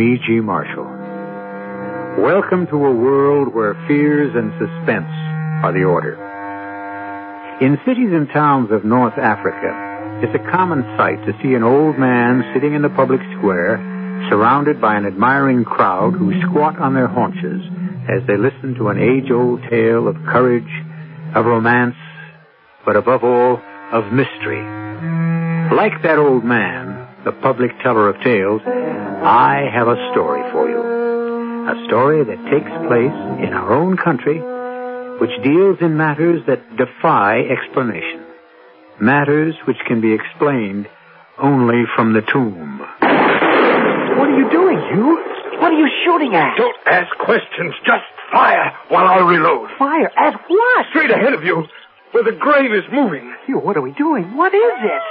E.G. Marshall. Welcome to a world where fears and suspense are the order. In cities and towns of North Africa, it's a common sight to see an old man sitting in the public square, surrounded by an admiring crowd who squat on their haunches as they listen to an age-old tale of courage, of romance, but above all, of mystery. Like that old man, the public teller of tales, I have a story for you. A story that takes place in our own country, which deals in matters that defy explanation. Matters which can be explained only from the tomb. What are you doing, Hugh? What are you shooting at? Don't ask questions. Just fire while I reload. Fire at what? Straight ahead of you, where the grave is moving. Hugh, what are we doing? What is it?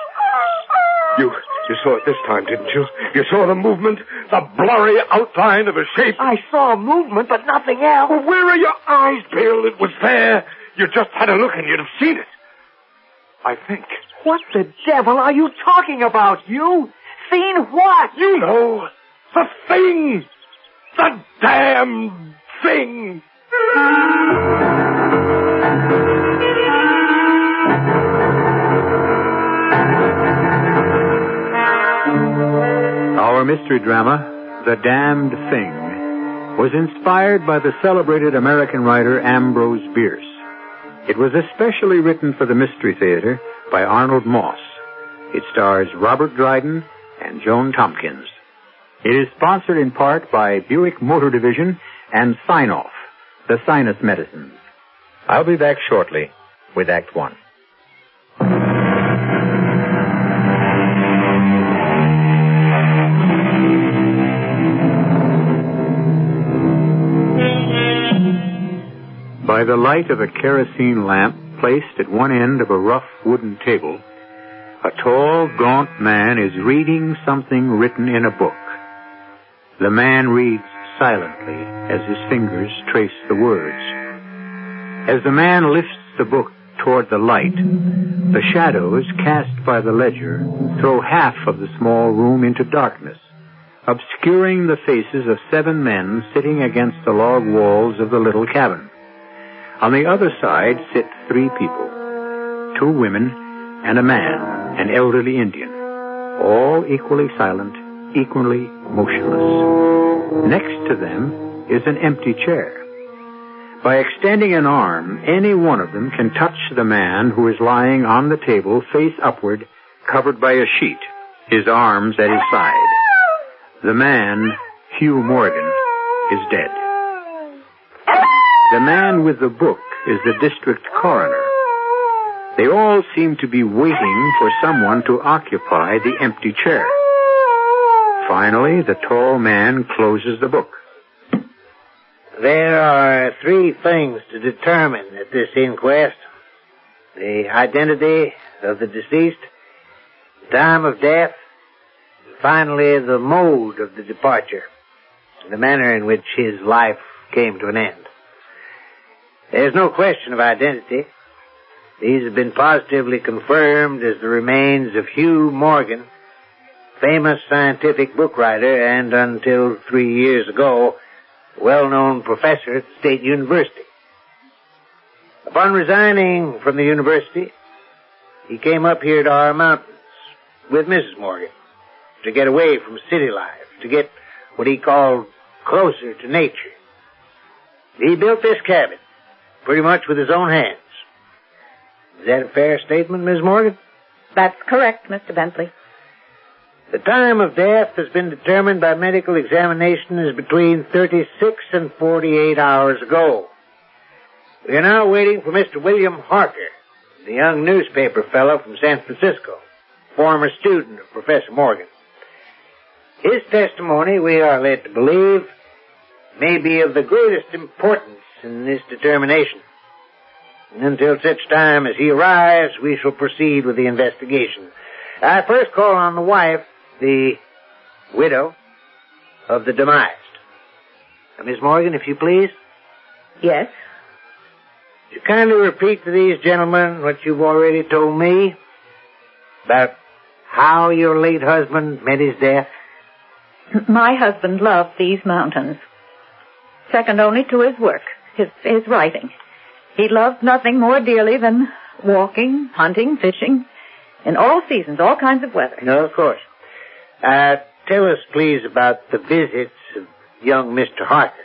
You, you saw it this time, didn't you? You saw the movement, the blurry outline of a shape. I saw movement, but nothing else. Well, where are your eyes, Bill? It was there. You just had a look and you'd have seen it. I think. What the devil are you talking about, you? Seen what? You know, the thing. The damn thing. Mystery drama, The Damned Thing, was inspired by the celebrated American writer Ambrose Bierce. It was especially written for the Mystery Theater by Arnold Moss. It stars Robert Dryden and Joan Tompkins. It is sponsored in part by Buick Motor Division and Sine-Off, the sinus medicines. I'll be back shortly with Act One. By the light of a kerosene lamp placed at one end of a rough wooden table, a tall, gaunt man is reading something written in a book. The man reads silently as his fingers trace the words. As the man lifts the book toward the light, the shadows cast by the ledger throw half of the small room into darkness, obscuring the faces of seven men sitting against the log walls of the little cabin. On the other side sit three people, two women and a man, an elderly Indian, all equally silent, equally motionless. Next to them is an empty chair. By extending an arm, any one of them can touch the man who is lying on the table face upward, covered by a sheet, his arms at his side. The man, Hugh Morgan, is dead. The man with the book is the district coroner. They all seem to be waiting for someone to occupy the empty chair. Finally, the tall man closes the book. There are three things to determine at this inquest. The identity of the deceased, the time of death, and finally the mode of the departure, the manner in which his life came to an end. There's no question of identity. These have been positively confirmed as the remains of Hugh Morgan, famous scientific book writer and until three years ago, well-known professor at State University. Upon resigning from the university, he came up here to our mountains with Mrs. Morgan to get away from city life, to get what he called closer to nature. He built this cabin pretty much with his own hands. Is that a fair statement, Ms. Morgan? That's correct, Mr. Bentley. The time of death has been determined by medical examination as between 36 and 48 hours ago. We are now waiting for Mr. William Harker, the young newspaper fellow from San Francisco, former student of Professor Morgan. His testimony, we are led to believe, may be of the greatest importance in this determination. And until such time as he arrives, we shall proceed with the investigation. I first call on the wife, the widow of the demised. Uh, Miss Morgan, if you please. Yes. Would you kindly repeat to these gentlemen what you've already told me about how your late husband met his death? My husband loved these mountains. Second only to his work, his, his writing. He loved nothing more dearly than walking, hunting, fishing, in all seasons, all kinds of weather. No, of course. Uh, tell us, please, about the visits of young Mr. Harker.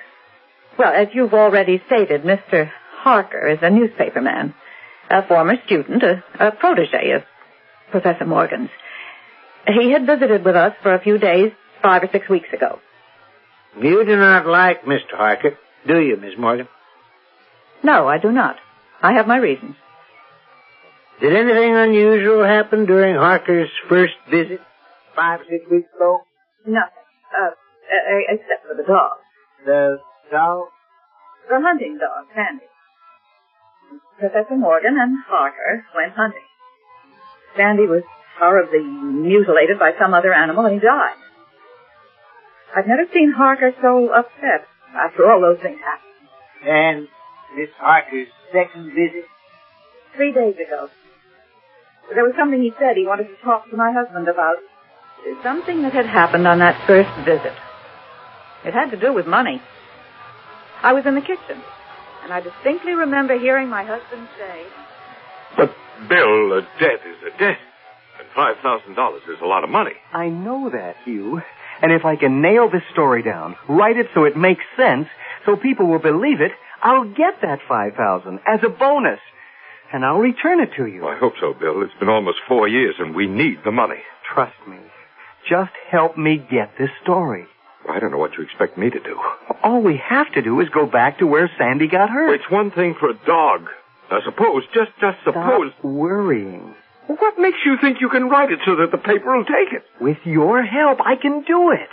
Well, as you've already stated, Mr. Harker is a newspaper man, a former student, a, a protege of Professor Morgan's. He had visited with us for a few days five or six weeks ago. You do not like Mr. Harker, do you, Miss Morgan? No, I do not. I have my reasons. Did anything unusual happen during Harker's first visit five or six weeks ago? Nothing. Uh, uh, except for the dog. The dog? The hunting dog, Sandy. Professor Morgan and Harker went hunting. Sandy was horribly mutilated by some other animal and he died. I've never seen Harker so upset after all those things happened. And Miss Harker's second visit? Three days ago. There was something he said he wanted to talk to my husband about. Something that had happened on that first visit. It had to do with money. I was in the kitchen, and I distinctly remember hearing my husband say, But, Bill, a debt is a debt. And $5,000 is a lot of money. I know that, Hugh. And if I can nail this story down, write it so it makes sense, so people will believe it, I'll get that 5000 as a bonus. And I'll return it to you. Well, I hope so, Bill. It's been almost four years, and we need the money. Trust me. Just help me get this story. I don't know what you expect me to do. All we have to do is go back to where Sandy got hurt. It's one thing for a dog. Now, suppose, just, just suppose. Stop worrying. What makes you think you can write it so that the paper will take it? With your help, I can do it.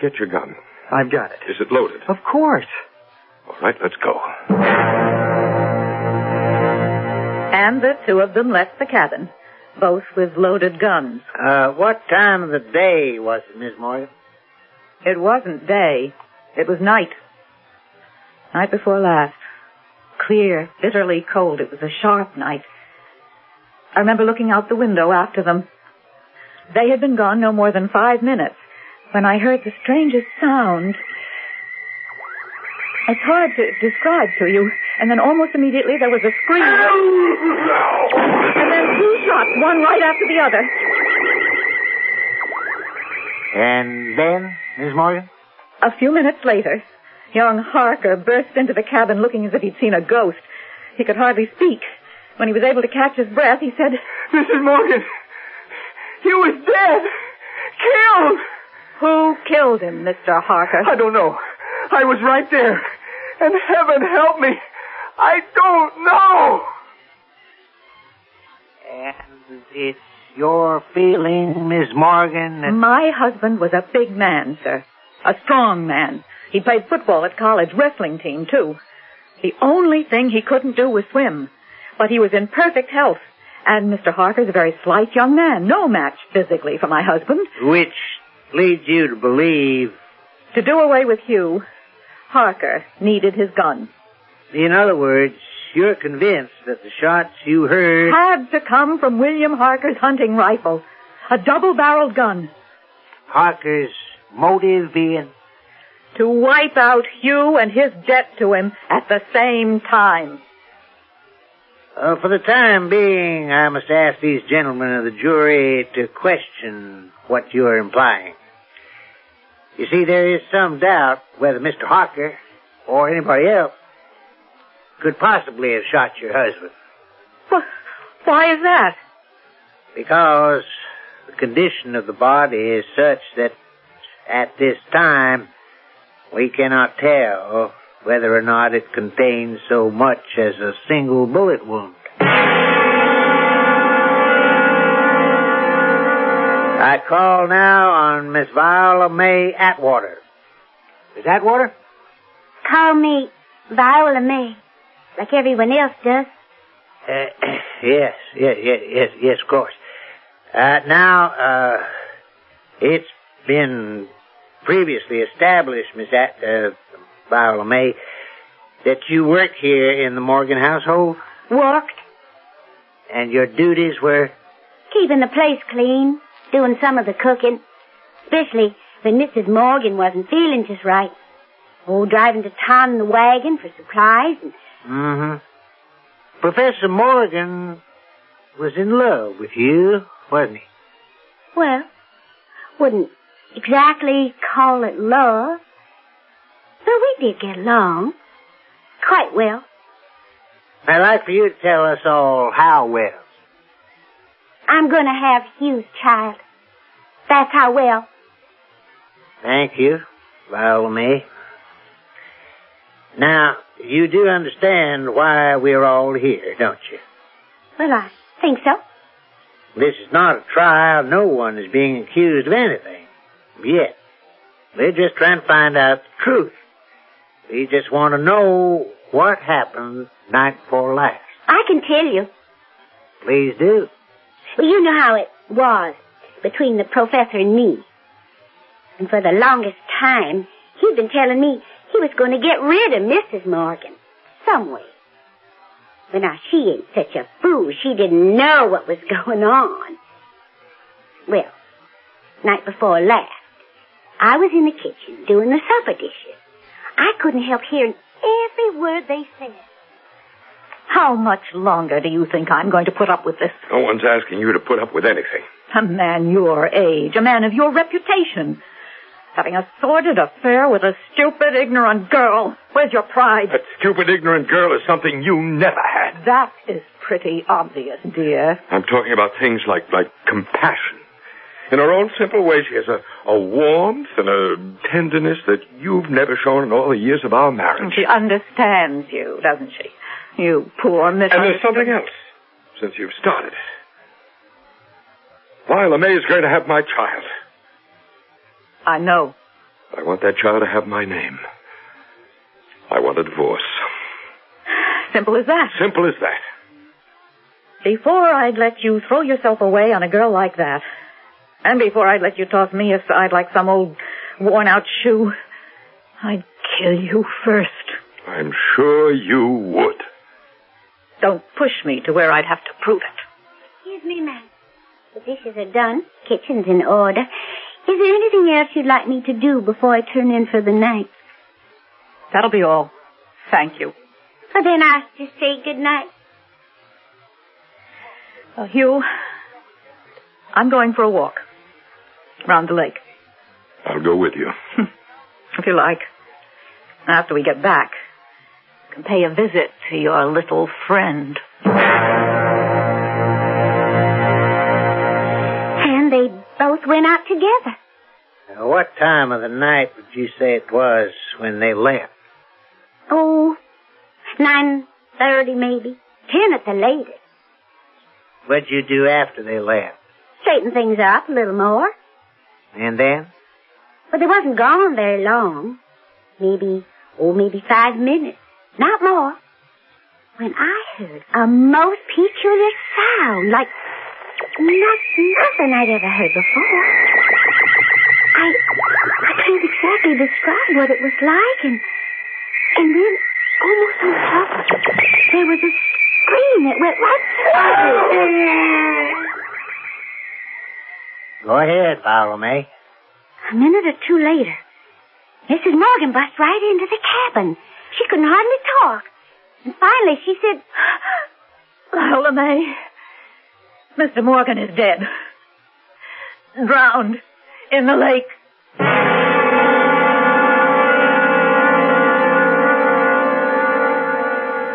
Get your gun. I've got it. Is it loaded? Of course. All right, let's go. and the two of them left the cabin, both with loaded guns. Uh, what time of the day was it, Miss Morgan? It wasn't day. It was night. Night before last. Clear, bitterly cold. It was a sharp night. I remember looking out the window after them. They had been gone no more than five minutes when I heard the strangest sound. It's hard to describe to you. And then almost immediately there was a scream. And then two shots, one right after the other. And then, Miss Morgan? A few minutes later, young Harker burst into the cabin looking as if he'd seen a ghost. He could hardly speak. When he was able to catch his breath, he said, Mrs. Morgan, he was dead. Killed. Who killed him, Mr. Harker? I don't know. I was right there. And heaven help me. I don't know. And it's your feeling, Miss Morgan, that My husband was a big man, sir. A strong man. He played football at college, wrestling team, too. The only thing he couldn't do was swim. But he was in perfect health. And Mr. Harker's a very slight young man, no match physically for my husband. which leads you to believe, To do away with Hugh, Harker needed his gun. in other words, you're convinced that the shots you heard. Had to come from William Harker's hunting rifle. A double-barreled gun. Harker's motive being. To wipe out Hugh and his debt to him at the same time. Uh, for the time being, I must ask these gentlemen of the jury to question what you're implying. You see, there is some doubt whether Mr. Harker or anybody else could possibly have shot your husband. Wh- Why is that? Because the condition of the body is such that at this time we cannot tell whether or not it contains so much as a single bullet wound. I call now on Miss Viola May Atwater. Miss Atwater? Call me Viola May, like everyone else does. Uh, yes, yes, yes, yes, yes, of course. Uh, now, uh, it's been previously established, Miss At, uh, Viola May, that you work here in the Morgan household, Worked, and your duties were keeping the place clean, doing some of the cooking, especially when Mrs. Morgan wasn't feeling just right. Oh, driving to town in the wagon for supplies and Mm-hmm. Professor Morgan was in love with you, wasn't he? Well, wouldn't exactly call it love. But we did get along. Quite well. I'd like for you to tell us all how well. I'm gonna have Hugh's child. That's how well. Thank you, Viola May. Now, you do understand why we're all here, don't you? Well, I think so. This is not a trial. No one is being accused of anything. Yet. We're just trying to find out the truth. We just want to know what happened night before last. I can tell you. Please do. Well, you know how it was between the professor and me. And for the longest time, he'd been telling me he was going to get rid of Mrs. Morgan. Some way. But now she ain't such a fool. She didn't know what was going on. Well, night before last, I was in the kitchen doing the supper dishes. I couldn't help hearing every word they said. How much longer do you think I'm going to put up with this? No one's asking you to put up with anything. A man your age, a man of your reputation, having a sordid affair with a stupid, ignorant girl. Where's your pride? That stupid, ignorant girl is something you never had. That is pretty obvious, dear. I'm talking about things like, like compassion. In her own simple way, she has a, a warmth and a tenderness that you've never shown in all the years of our marriage. She understands you, doesn't she? You poor Miss. And there's something else, since you've started. It. Viola May is going to have my child. I know. I want that child to have my name. I want a divorce. Simple as that. Simple as that. Before I'd let you throw yourself away on a girl like that, and before I'd let you toss me aside like some old worn out shoe, I'd kill you first. I'm sure you would. Don't push me to where I'd have to prove it. Excuse me, ma'am. The dishes are done. Kitchen's in order. Is there anything else you'd like me to do before I turn in for the night? That'll be all. Thank you. Well, then I'll just say good night. Uh, Hugh, I'm going for a walk. Round the lake. I'll go with you. if you like. After we get back, you can pay a visit to your little friend. And they both went out together. Now, what time of the night would you say it was when they left? Oh, nine thirty maybe. Ten at the latest. What'd you do after they left? Straighten things up a little more. And then? But they wasn't gone very long. Maybe, oh, maybe five minutes. Not more. When I heard a most peculiar sound, like not, nothing I'd ever heard before. I, I can't exactly describe what it was like, and, and then, almost on top of it, there was a scream that went right through me. Go ahead, Viola May. A minute or two later, Mrs. Morgan bust right into the cabin. She couldn't hardly talk. And finally she said, Viola May, Mr. Morgan is dead. Drowned in the lake.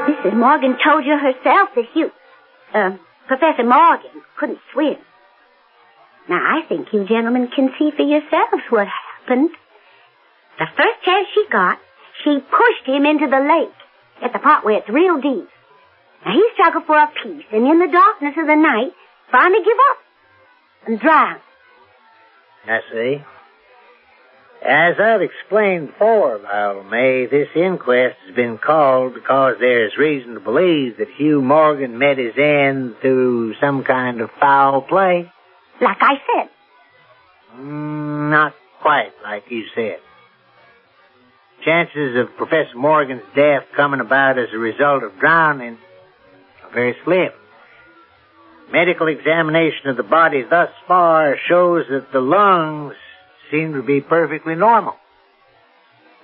Mrs. Morgan told you herself that you, uh, Professor Morgan couldn't swim. Now, I think you gentlemen can see for yourselves what happened. The first chance she got, she pushed him into the lake at the part where it's real deep. Now, he struggled for a piece, and in the darkness of the night, finally give up and drowned. I see. As I've explained before, Viola May, this inquest has been called because there's reason to believe that Hugh Morgan met his end through some kind of foul play. Like I said. Mm, not quite like you said. Chances of Professor Morgan's death coming about as a result of drowning are very slim. Medical examination of the body thus far shows that the lungs seem to be perfectly normal.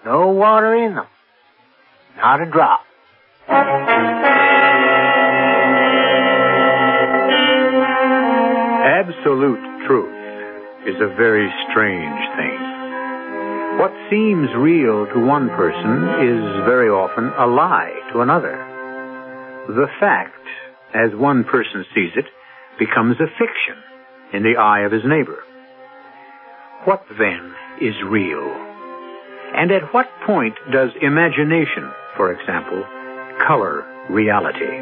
No water in them. Not a drop. Absolute truth is a very strange thing. What seems real to one person is very often a lie to another. The fact, as one person sees it, becomes a fiction in the eye of his neighbor. What then is real? And at what point does imagination, for example, color reality?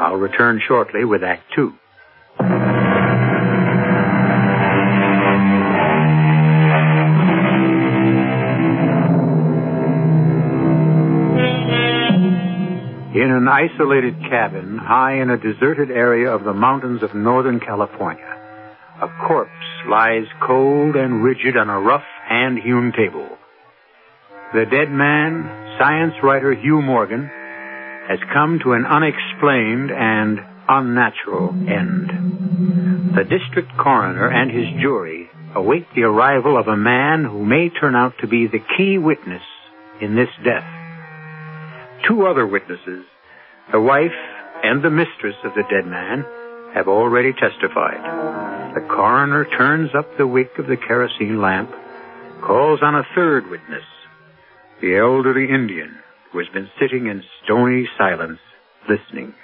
I'll return shortly with Act Two. An isolated cabin high in a deserted area of the mountains of Northern California, a corpse lies cold and rigid on a rough hand-hewn table. The dead man, science writer Hugh Morgan, has come to an unexplained and unnatural end. The district coroner and his jury await the arrival of a man who may turn out to be the key witness in this death. Two other witnesses, the wife and the mistress of the dead man, have already testified. The coroner turns up the wick of the kerosene lamp, calls on a third witness, the elderly Indian who has been sitting in stony silence, listening.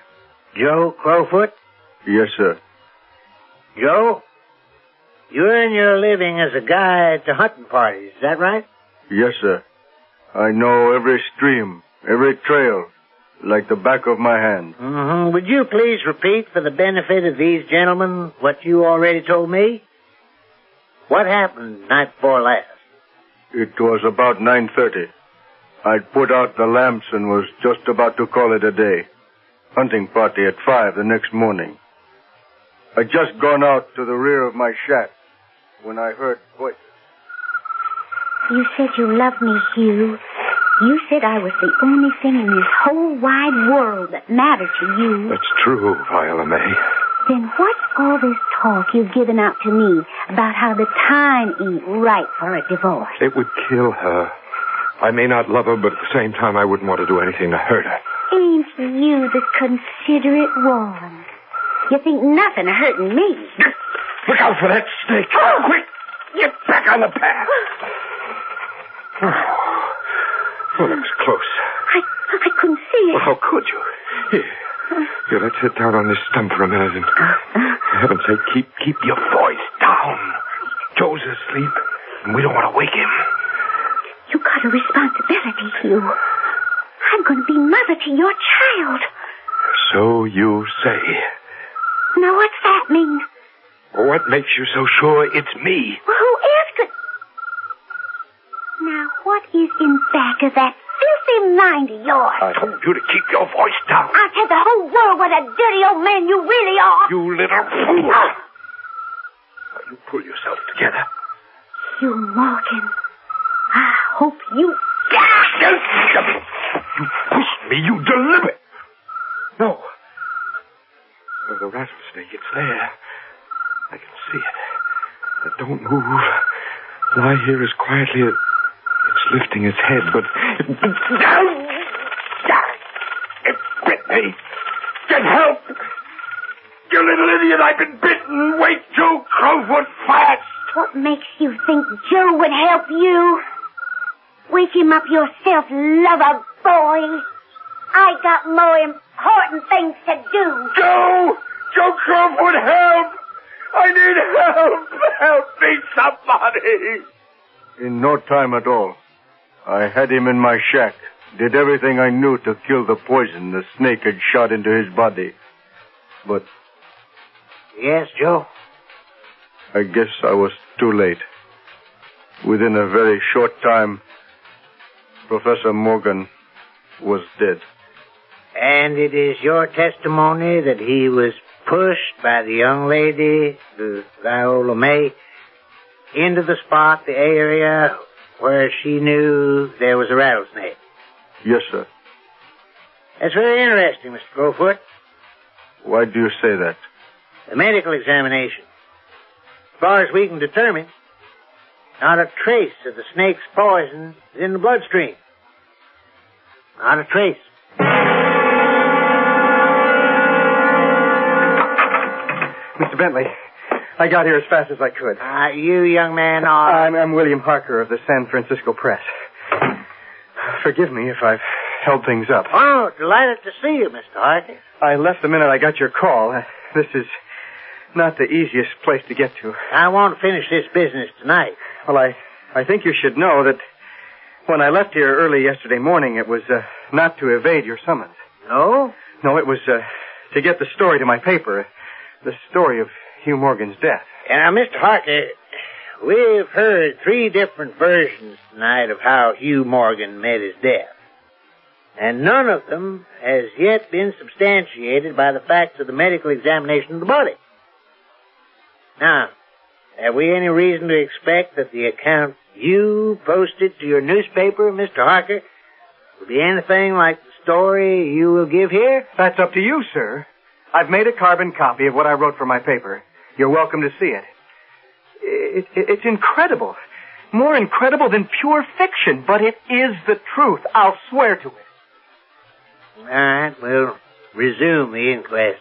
Joe Crowfoot? Yes, sir. Joe? You earn your living as a guide to hunting parties, is that right? Yes, sir. I know every stream, every trail, like the back of my hand. Mm-hmm. Would you please repeat for the benefit of these gentlemen what you already told me? What happened night before last? It was about 9.30. I'd put out the lamps and was just about to call it a day. Hunting party at 5 the next morning. I'd just gone out to the rear of my shack when I heard voices. You said you loved me, Hugh. You said I was the only thing in this whole wide world that mattered to you. That's true, Viola May. Then what's all this talk you've given out to me about how the time ain't right for a divorce? It would kill her. I may not love her, but at the same time, I wouldn't want to do anything to hurt her. Ain't you the considerate one? You think nothing of hurting me. Look out for that snake. Oh. Quick! Get back on the path. Oh, that was close. I, I couldn't see it. Well, how could you? Here. Uh. Here, let's sit down on this stump for a minute and, uh, for heaven's sake, keep, keep your voice down. Joe's asleep, and we don't want to wake him. You got a responsibility, Hugh. I'm going to be mother to your child. So you say. Now, what's that mean? What makes you so sure it's me? Well, who else could... Now, what is in of that filthy mind of yours? I told you to keep your voice down. I'll tell the whole world what a dirty old man you really are. You little fool. Now, you pull yourself together. Hugh Morgan, I hope you... You pushed me, you deliberate. No. Oh, the rattlesnake, it's there. I can see it. But don't move. Lie here as quietly as lifting its head, but it, it bit me. Get help! You little idiot, I've been bitten. Wait, Joe Crowfoot, fast! What makes you think Joe would help you? Wake him up yourself, lover boy. I got more important things to do. Joe! Joe Crowfoot, help! I need help! Help me, somebody! In no time at all. I had him in my shack. Did everything I knew to kill the poison the snake had shot into his body. But Yes, Joe? I guess I was too late. Within a very short time, Professor Morgan was dead. And it is your testimony that he was pushed by the young lady, the Viola May, into the spot, the area where she knew there was a rattlesnake. Yes, sir. That's very interesting, Mr. Crowfoot. Why do you say that? The medical examination. As far as we can determine, not a trace of the snake's poison is in the bloodstream. Not a trace. Mr. Bentley, I got here as fast as I could. Uh, you, young man, are... I'm, I'm William Harker of the San Francisco Press. Forgive me if I've held things up. Oh, delighted to see you, Mr. Harker. I left the minute I got your call. This is not the easiest place to get to. I want to finish this business tonight. Well, I, I think you should know that when I left here early yesterday morning, it was uh, not to evade your summons. No? No, it was uh, to get the story to my paper. The story of Hugh Morgan's death. Now, Mr. Harker, we've heard three different versions tonight of how Hugh Morgan met his death. And none of them has yet been substantiated by the facts of the medical examination of the body. Now, have we any reason to expect that the account you posted to your newspaper, Mr. Harker, will be anything like the story you will give here? That's up to you, sir. I've made a carbon copy of what I wrote for my paper. You're welcome to see it. It, it. It's incredible. More incredible than pure fiction, but it is the truth. I'll swear to it. All right, we'll resume the inquest.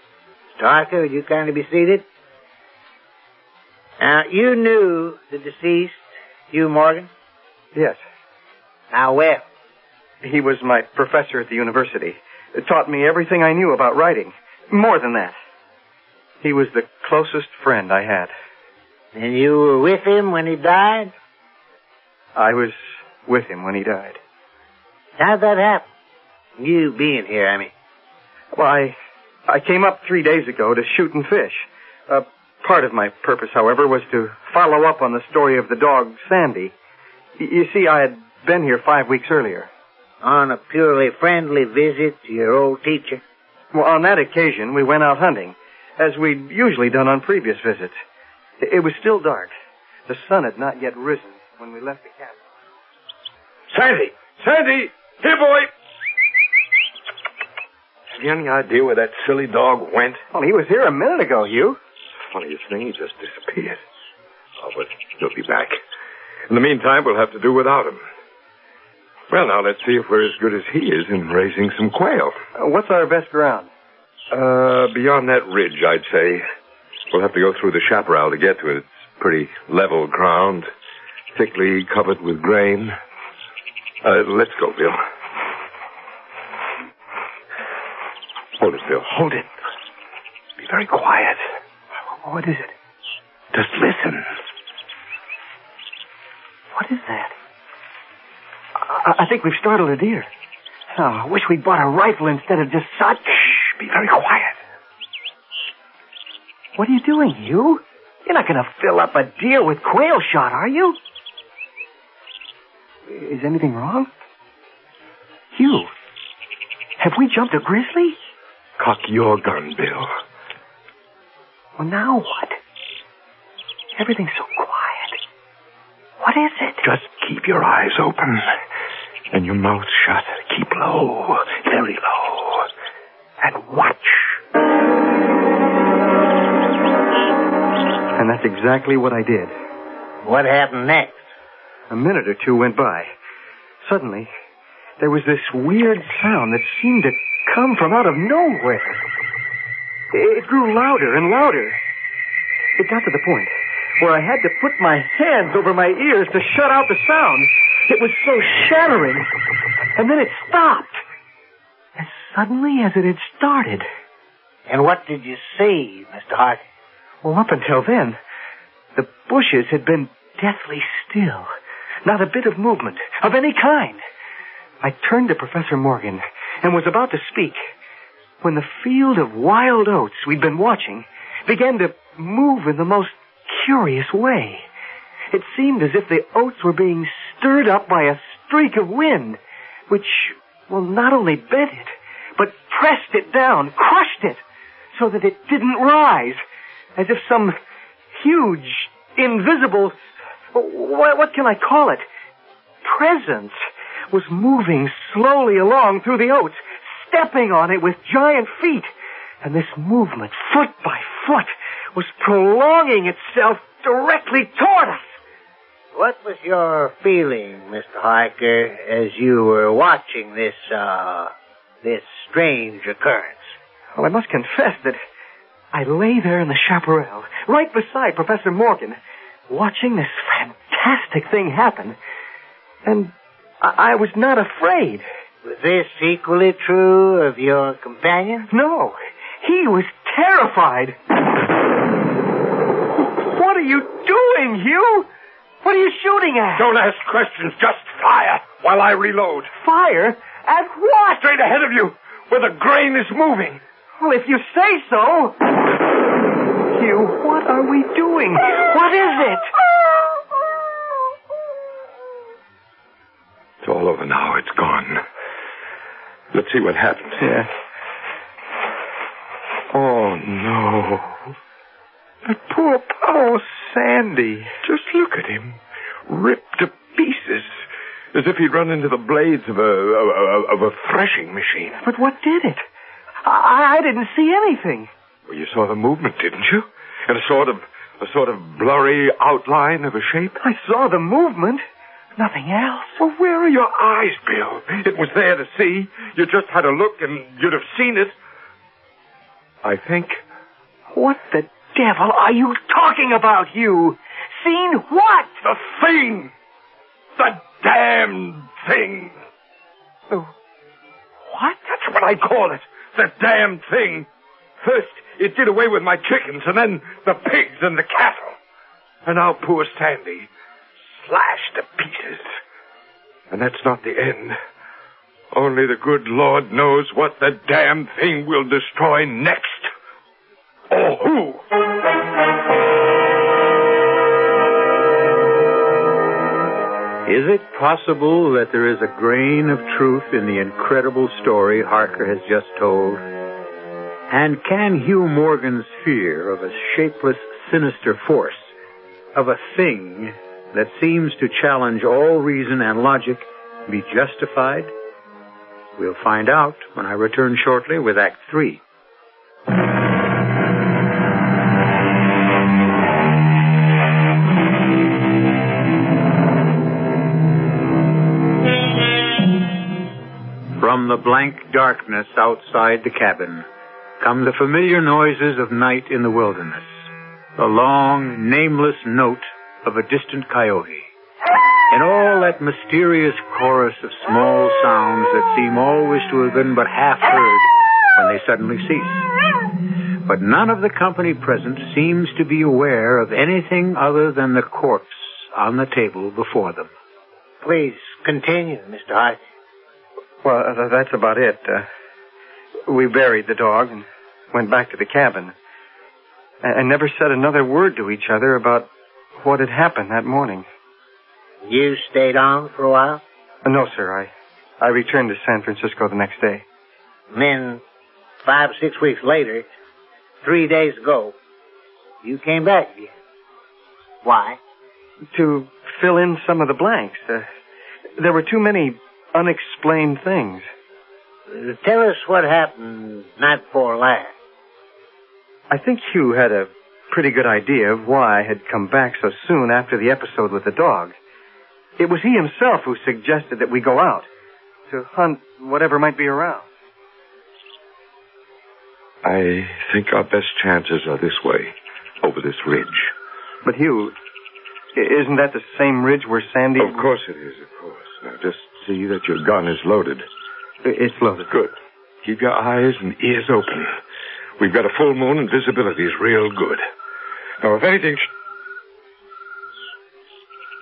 Starker, would you kindly be seated? Now, you knew the deceased, Hugh Morgan? Yes. How well? He was my professor at the university. It taught me everything I knew about writing. More than that. He was the closest friend I had. And you were with him when he died? I was with him when he died. How'd that happen? You being here, I mean. Well, I, I came up three days ago to shoot and fish. Uh, part of my purpose, however, was to follow up on the story of the dog, Sandy. Y- you see, I had been here five weeks earlier. On a purely friendly visit to your old teacher? Well, on that occasion, we went out hunting, as we'd usually done on previous visits. It, was still dark. The sun had not yet risen when we left the cabin. Sandy! Sandy! Here, boy! Have you any idea where that silly dog went? Well, he was here a minute ago, Hugh. Funniest thing, he just disappeared. Oh, but he'll be back. In the meantime, we'll have to do without him. Well, now let's see if we're as good as he is in raising some quail. Uh, what's our best ground? Uh, beyond that ridge, I'd say. We'll have to go through the chaparral to get to it. It's pretty level ground, thickly covered with grain. Uh, let's go, Bill. Hold it, Bill. Hold it. Be very quiet. What is it? Just listen. What is that? I, I think we've startled a deer. Oh, I wish we'd bought a rifle instead of just such. Be very quiet. What are you doing, Hugh? You're not going to fill up a deer with quail shot, are you? Is anything wrong? Hugh, have we jumped a grizzly? Cock your gun, Bill. Well, now what? Everything's so quiet. What is it? Just keep your eyes open and your mouth shut. Keep low, very low, and watch. And that's exactly what I did. What happened next? A minute or two went by. Suddenly, there was this weird sound that seemed to come from out of nowhere. It grew louder and louder. It got to the point where I had to put my hands over my ears to shut out the sound. It was so shattering. And then it stopped. As suddenly as it had started. And what did you see, Mr. Harker? Well, up until then, the bushes had been deathly still. Not a bit of movement of any kind. I turned to Professor Morgan and was about to speak when the field of wild oats we'd been watching began to move in the most curious way. It seemed as if the oats were being stirred up by a streak of wind, which, well, not only bent it, but pressed it down, crushed it, so that it didn't rise, as if some huge, invisible, what, can I call it? Presence was moving slowly along through the oats, stepping on it with giant feet. And this movement, foot by foot, was prolonging itself directly toward us. What was your feeling, Mr. Harker, as you were watching this, uh, this strange occurrence? Well, I must confess that I lay there in the chaparral, right beside Professor Morgan, watching this fantastic thing happen. And I, I was not afraid. Was this equally true of your companion? No. He was terrified. What are you doing, Hugh? What are you shooting at? Don't ask questions, just fire while I reload. Fire? At what? Straight ahead of you, where the grain is moving. Well, if you say so. Hugh, what are we doing? What is it? It's all over now. It's gone. Let's see what happens. Yeah. Oh, no. That poor, poor Sandy. Just look at him. Ripped to pieces. As if he'd run into the blades of a, of a, of a threshing machine. But what did it? I, I didn't see anything. Well, you saw the movement, didn't you? And a sort of, a sort of blurry outline of a shape? I saw the movement. Nothing else. Well, where are your eyes, Bill? It was there to see. You just had a look and you'd have seen it. I think. What the devil are you talking about, you? Seen what? The thing! The damn thing! The what? That's what I call it. The damn thing. First, it did away with my chickens, and then the pigs and the cattle. And now poor Sandy, slashed to pieces. And that's not the end. Only the good Lord knows what the damn thing will destroy next. Or who. Is it possible that there is a grain of truth in the incredible story Harker has just told? And can Hugh Morgan's fear of a shapeless, sinister force, of a thing that seems to challenge all reason and logic, be justified? We'll find out when I return shortly with Act Three. From the blank darkness outside the cabin come the familiar noises of night in the wilderness. The long, nameless note of a distant coyote. And all that mysterious chorus of small sounds that seem always to have been but half heard when they suddenly cease. But none of the company present seems to be aware of anything other than the corpse on the table before them. Please continue, Mr. Hart. Well, uh, that's about it. Uh, we buried the dog and went back to the cabin. And, never said another word to each other about what had happened that morning. You stayed on for a while? Uh, no, sir. I I returned to San Francisco the next day. And then, five or six weeks later, three days ago, you came back again. Why? To fill in some of the blanks. Uh, there were too many unexplained things. Tell us what happened night before last. I think Hugh had a pretty good idea of why I had come back so soon after the episode with the dog. It was he himself who suggested that we go out to hunt whatever might be around. I think our best chances are this way, over this ridge. But Hugh, isn't that the same ridge where Sandy? Of course it is, of course. Now just see that your gun is loaded. It's loaded. Good. Keep your eyes and ears open. We've got a full moon and visibility is real good. Now, if anything... Sh-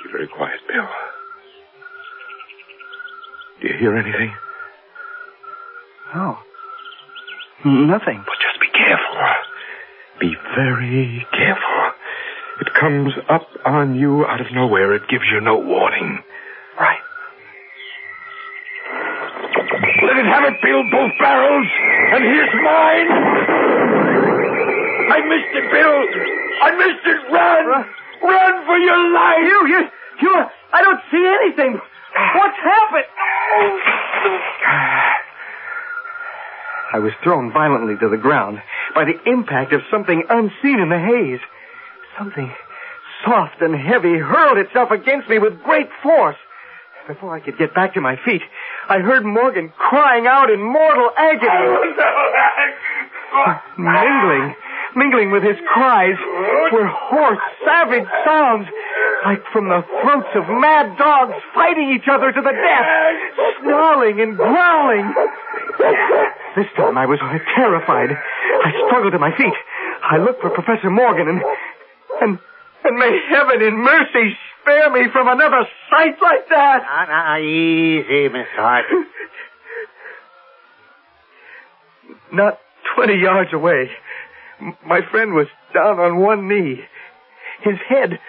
Be very quiet, Bill. Do you hear anything? Oh. No. Nothing. But just be careful. Be very careful. It comes up on you out of nowhere. It gives you no warning. Let it have it, Bill, both barrels. And here's mine. I missed it, Bill. I missed it. Run. Run for your life. You, you, you, I don't see anything. What's happened? I was thrown violently to the ground by the impact of something unseen in the haze. Something soft and heavy hurled itself against me with great force. Before I could get back to my feet, I heard Morgan crying out in mortal agony. mingling, mingling with his cries were hoarse, savage sounds, like from the throats of mad dogs fighting each other to the death, snarling and growling. This time I was terrified. I struggled to my feet. I looked for Professor Morgan and, and, and may heaven in mercy spare me from another sight like that. Now, now, easy, Mr. Hart. Not twenty yards away, my friend was down on one knee, his head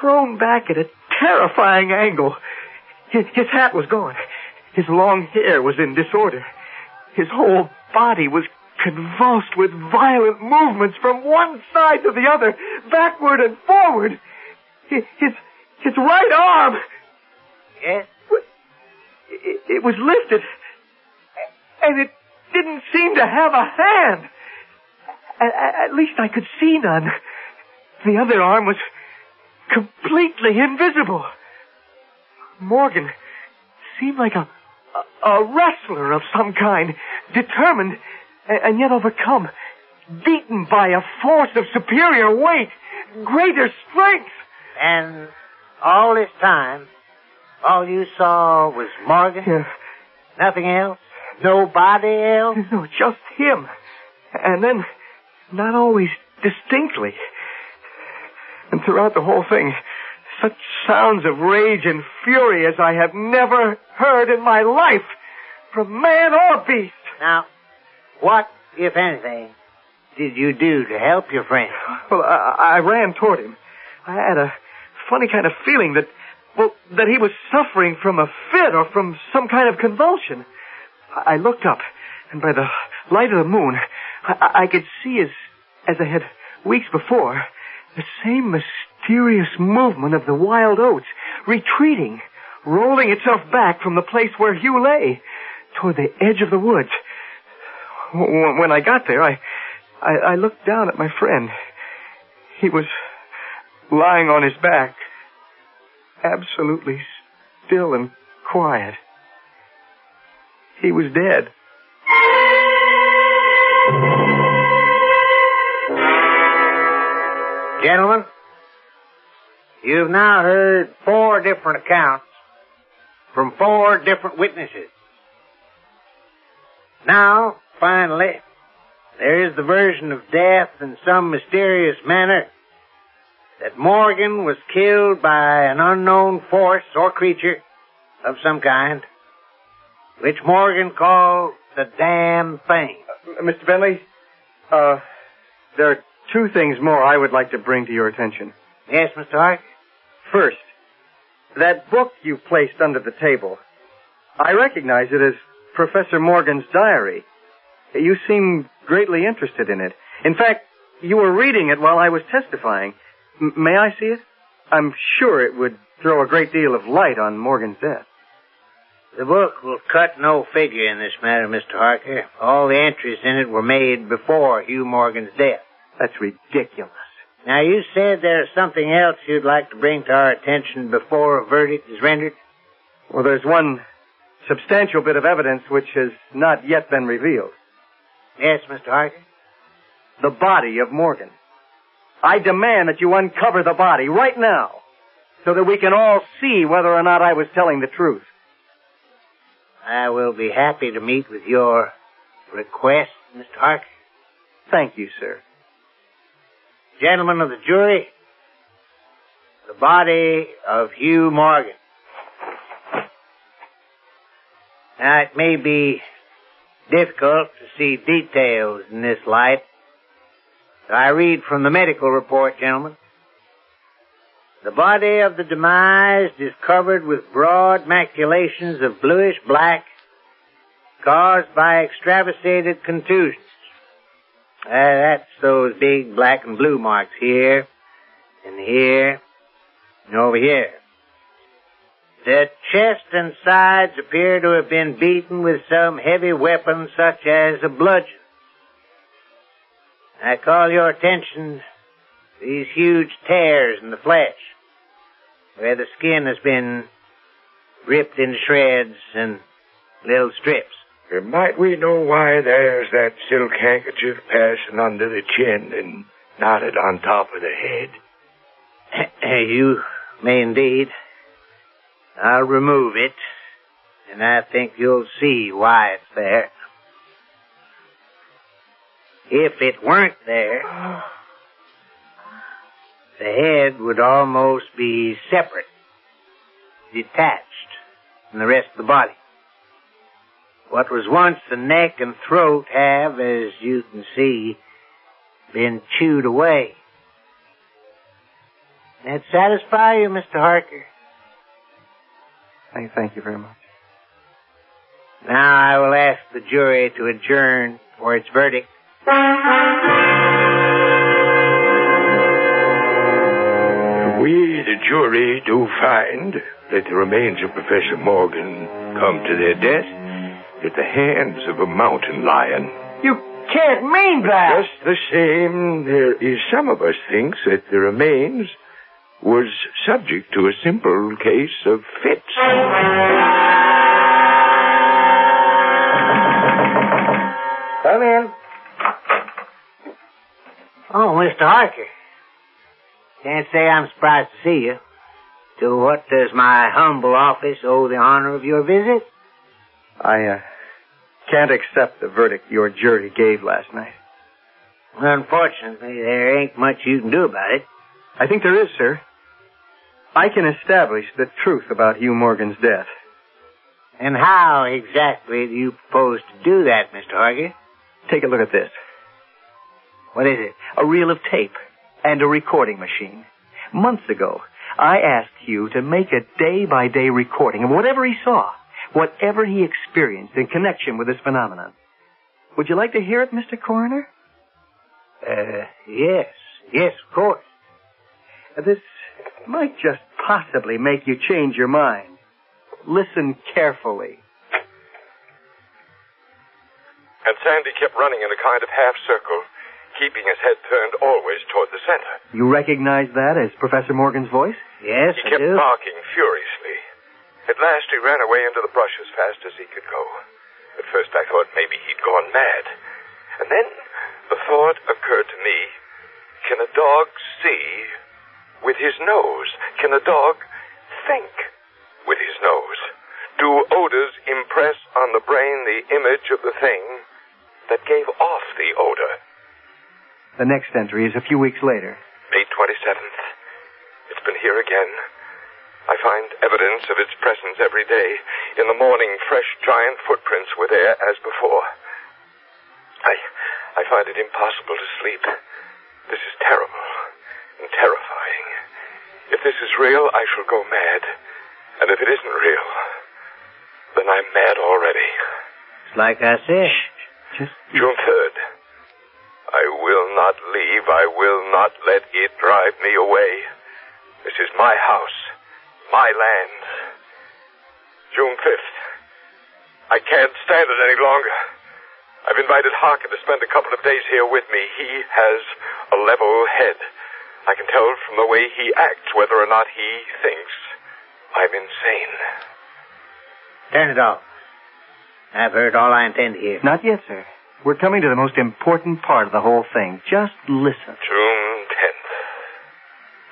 thrown back at a terrifying angle. His, his hat was gone. His long hair was in disorder. His whole body was convulsed with violent movements from one side to the other, backward and forward. His, his, right arm, Yes? it, it was lifted, and it didn't seem to have a hand. At, at least I could see none. The other arm was completely invisible. Morgan seemed like a, a, wrestler of some kind, determined and, and yet overcome, beaten by a force of superior weight, greater strength. And all this time, all you saw was Morgan? Yeah. Nothing else? Nobody else? No, just him. And then, not always distinctly. And throughout the whole thing, such sounds of rage and fury as I have never heard in my life, from man or beast. Now, what, if anything, did you do to help your friend? Well, I, I ran toward him. I had a funny kind of feeling that, well, that he was suffering from a fit or from some kind of convulsion. I I looked up, and by the light of the moon, I, I- could see as, as I had weeks before, the same mysterious movement of the wild oats, retreating, rolling itself back from the place where Hugh lay, toward the edge of the woods. When I got there, I, I, I looked down at my friend. He was lying on his back, absolutely still and quiet. He was dead. Gentlemen, you've now heard four different accounts from four different witnesses. Now, finally, there is the version of death in some mysterious manner that Morgan was killed by an unknown force or creature of some kind, which Morgan called the damn thing. Uh, Mr. Bentley, uh, there are two things more I would like to bring to your attention. Yes, Mr. Hart? First, that book you placed under the table. I recognize it as Professor Morgan's diary. You seem greatly interested in it. In fact, you were reading it while I was testifying. M- may I see it? I'm sure it would throw a great deal of light on Morgan's death. The book will cut no figure in this matter, Mr. Harker. All the entries in it were made before Hugh Morgan's death. That's ridiculous. Now, you said there's something else you'd like to bring to our attention before a verdict is rendered? Well, there's one substantial bit of evidence which has not yet been revealed. Yes, Mr. Harker? The body of Morgan. I demand that you uncover the body right now so that we can all see whether or not I was telling the truth. I will be happy to meet with your request, Mr. Harker. Thank you, sir. Gentlemen of the jury, the body of Hugh Morgan. Now, it may be difficult to see details in this light. I read from the medical report, gentlemen. The body of the demised is covered with broad maculations of bluish black caused by extravasated contusions. Uh, that's those big black and blue marks here, and here, and over here. The chest and sides appear to have been beaten with some heavy weapon such as a bludgeon. I call your attention to these huge tears in the flesh, where the skin has been ripped into shreds and little strips. Might we know why there's that silk handkerchief passing under the chin and knotted on top of the head? you may indeed. I'll remove it, and I think you'll see why it's there. If it weren't there, the head would almost be separate, detached from the rest of the body. What was once the neck and throat have, as you can see, been chewed away. That satisfy you, Mr. Harker? I thank you very much. Now I will ask the jury to adjourn for its verdict. We, the jury, do find that the remains of Professor Morgan come to their death at the hands of a mountain lion. You can't mean that! Just the same, there is some of us thinks that the remains was subject to a simple case of fits. Come in. Oh, Mr. Harker. Can't say I'm surprised to see you. To what does my humble office owe the honor of your visit? I uh, can't accept the verdict your jury gave last night. Unfortunately, there ain't much you can do about it. I think there is, sir. I can establish the truth about Hugh Morgan's death. And how exactly do you propose to do that, Mr. Harker? Take a look at this. What is it? A reel of tape and a recording machine. Months ago, I asked Hugh to make a day-by-day recording of whatever he saw, whatever he experienced in connection with this phenomenon. Would you like to hear it, Mr. Coroner? Uh, yes. Yes, of course. This might just possibly make you change your mind. Listen carefully. And Sandy kept running in a kind of half circle, keeping his head turned always toward the center. You recognize that as Professor Morgan's voice? Yes, He I kept do. barking furiously. At last he ran away into the brush as fast as he could go. At first I thought maybe he'd gone mad. And then the thought occurred to me, can a dog see with his nose? Can a dog think with his nose? Do odors impress on the brain the image of the thing that gave off the odor? The next entry is a few weeks later. May 27th. It's been here again. I find evidence of its presence every day. In the morning, fresh giant footprints were there as before. I, I find it impossible to sleep. This is terrible and terrifying. If this is real, I shall go mad. And if it isn't real, then I'm mad already. It's like I said. Just June 3rd. I will not leave. I will not let it drive me away. This is my house, my land. June 5th. I can't stand it any longer. I've invited Harker to spend a couple of days here with me. He has a level head. I can tell from the way he acts whether or not he thinks I'm insane. Turn it off. I've heard all I intend to hear. Not yet, sir. We're coming to the most important part of the whole thing. Just listen. June 10th.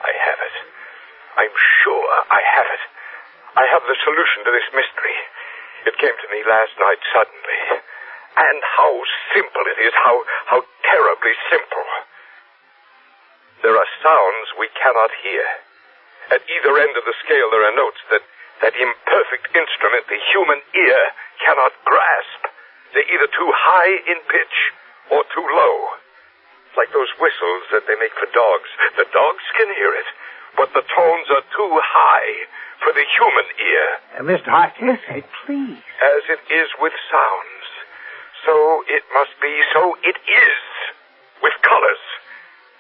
I have it. I'm sure I have it. I have the solution to this mystery. It came to me last night suddenly. And how simple it is, how, how terribly simple. There are sounds we cannot hear. At either end of the scale there are notes that, that imperfect instrument the human ear cannot grasp. They're either too high in pitch or too low. It's like those whistles that they make for dogs. The dogs can hear it. but the tones are too high for the human ear. Uh, Mr. Harker, please. As it is with sounds, so it must be, so it is with colors.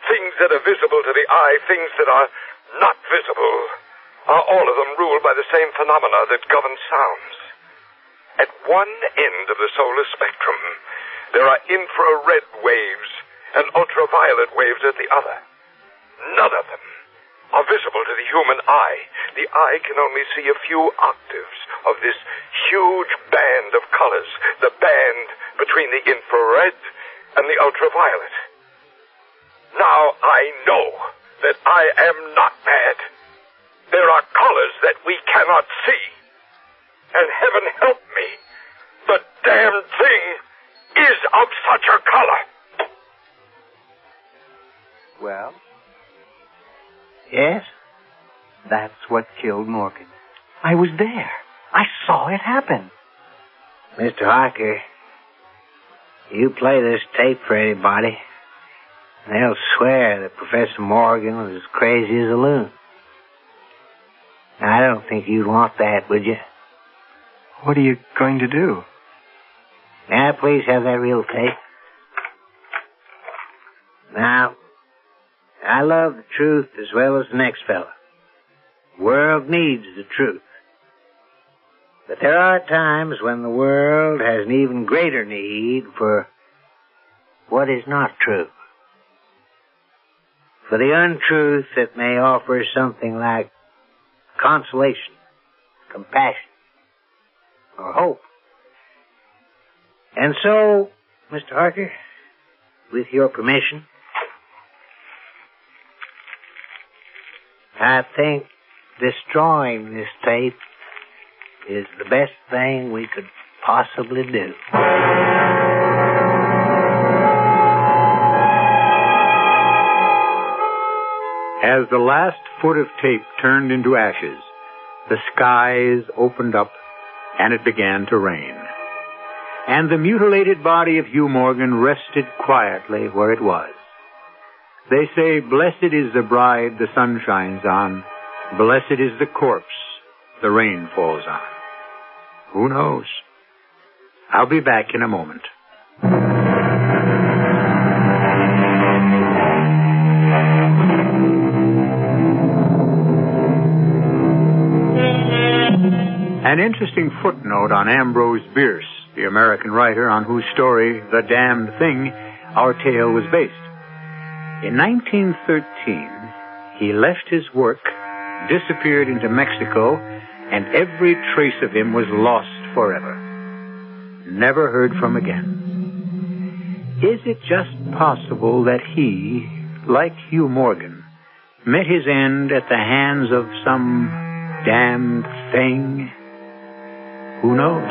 Things that are visible to the eye, things that are not visible, are all of them ruled by the same phenomena that govern sounds. At one end of the solar spectrum, there are infrared waves and ultraviolet waves at the other. None of them are visible to the human eye. The eye can only see a few octaves of this huge band of colors, the band between the infrared and the ultraviolet. Now I know that I am not mad. There are colors that we cannot see. And heaven help me, the damned thing is of such a color. Well, Yes? that's what killed Morgan. I was there. I saw it happen. Mr. Harker, you play this tape for anybody, they'll swear that Professor Morgan was as crazy as a loon. I don't think you'd want that, would you? What are you going to do? Now, please have that reel tape. Now, I love the truth as well as the next fella. World needs the truth. But there are times when the world has an even greater need for what is not true. For the untruth that may offer something like consolation, compassion, or hope. And so, Mr. Harker, with your permission, I think destroying this tape is the best thing we could possibly do. As the last foot of tape turned into ashes, the skies opened up and it began to rain. And the mutilated body of Hugh Morgan rested quietly where it was. They say, Blessed is the bride the sun shines on, blessed is the corpse the rain falls on. Who knows? I'll be back in a moment. An interesting footnote on Ambrose Bierce, the American writer on whose story, The Damned Thing, our tale was based. In 1913, he left his work, disappeared into Mexico, and every trace of him was lost forever. Never heard from again. Is it just possible that he, like Hugh Morgan, met his end at the hands of some damned thing? Who knows?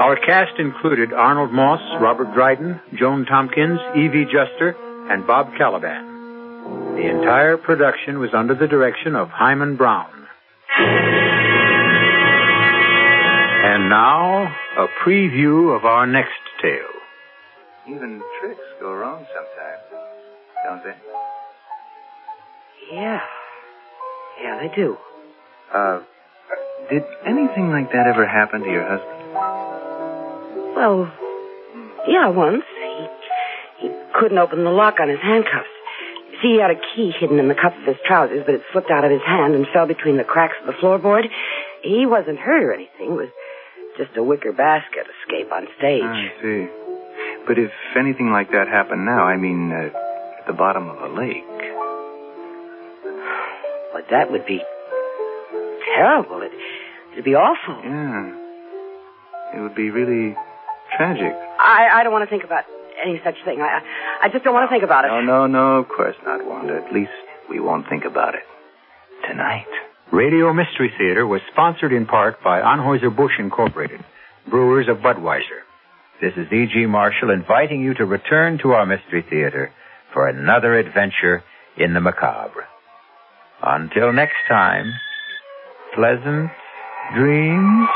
Our cast included Arnold Moss, Robert Dryden, Joan Tompkins, Evie Juster, and Bob Kaliban. The entire production was under the direction of Himan Brown. And now, a preview of our next tale. Even tricks go wrong sometimes, don't they? Yeah. Yeah, they do. Uh, did anything like that ever happen to your husband? Well, yeah, once. He, he couldn't open the lock on his handcuffs. See, he had a key hidden in the cuff of his trousers, but it slipped out of his hand and fell between the cracks of the floorboard. He wasn't hurt or anything. It was just a wicker basket escape on stage. I see. But if anything like that happened now, I mean, uh, at the bottom of a lake. But that would be terrible. It, it'd be awful. Yeah. It would be really tragic. I, I don't want to think about any such thing. I, I just don't want to think about it. No, no, no, of course not, Wanda. At least we won't think about it. Tonight. Radio Mystery Theater was sponsored in part by Anheuser-Busch Incorporated, brewers of Budweiser. This is E.G. Marshall inviting you to return to our Mystery Theater for another adventure in the macabre. Until next time, pleasant dreams.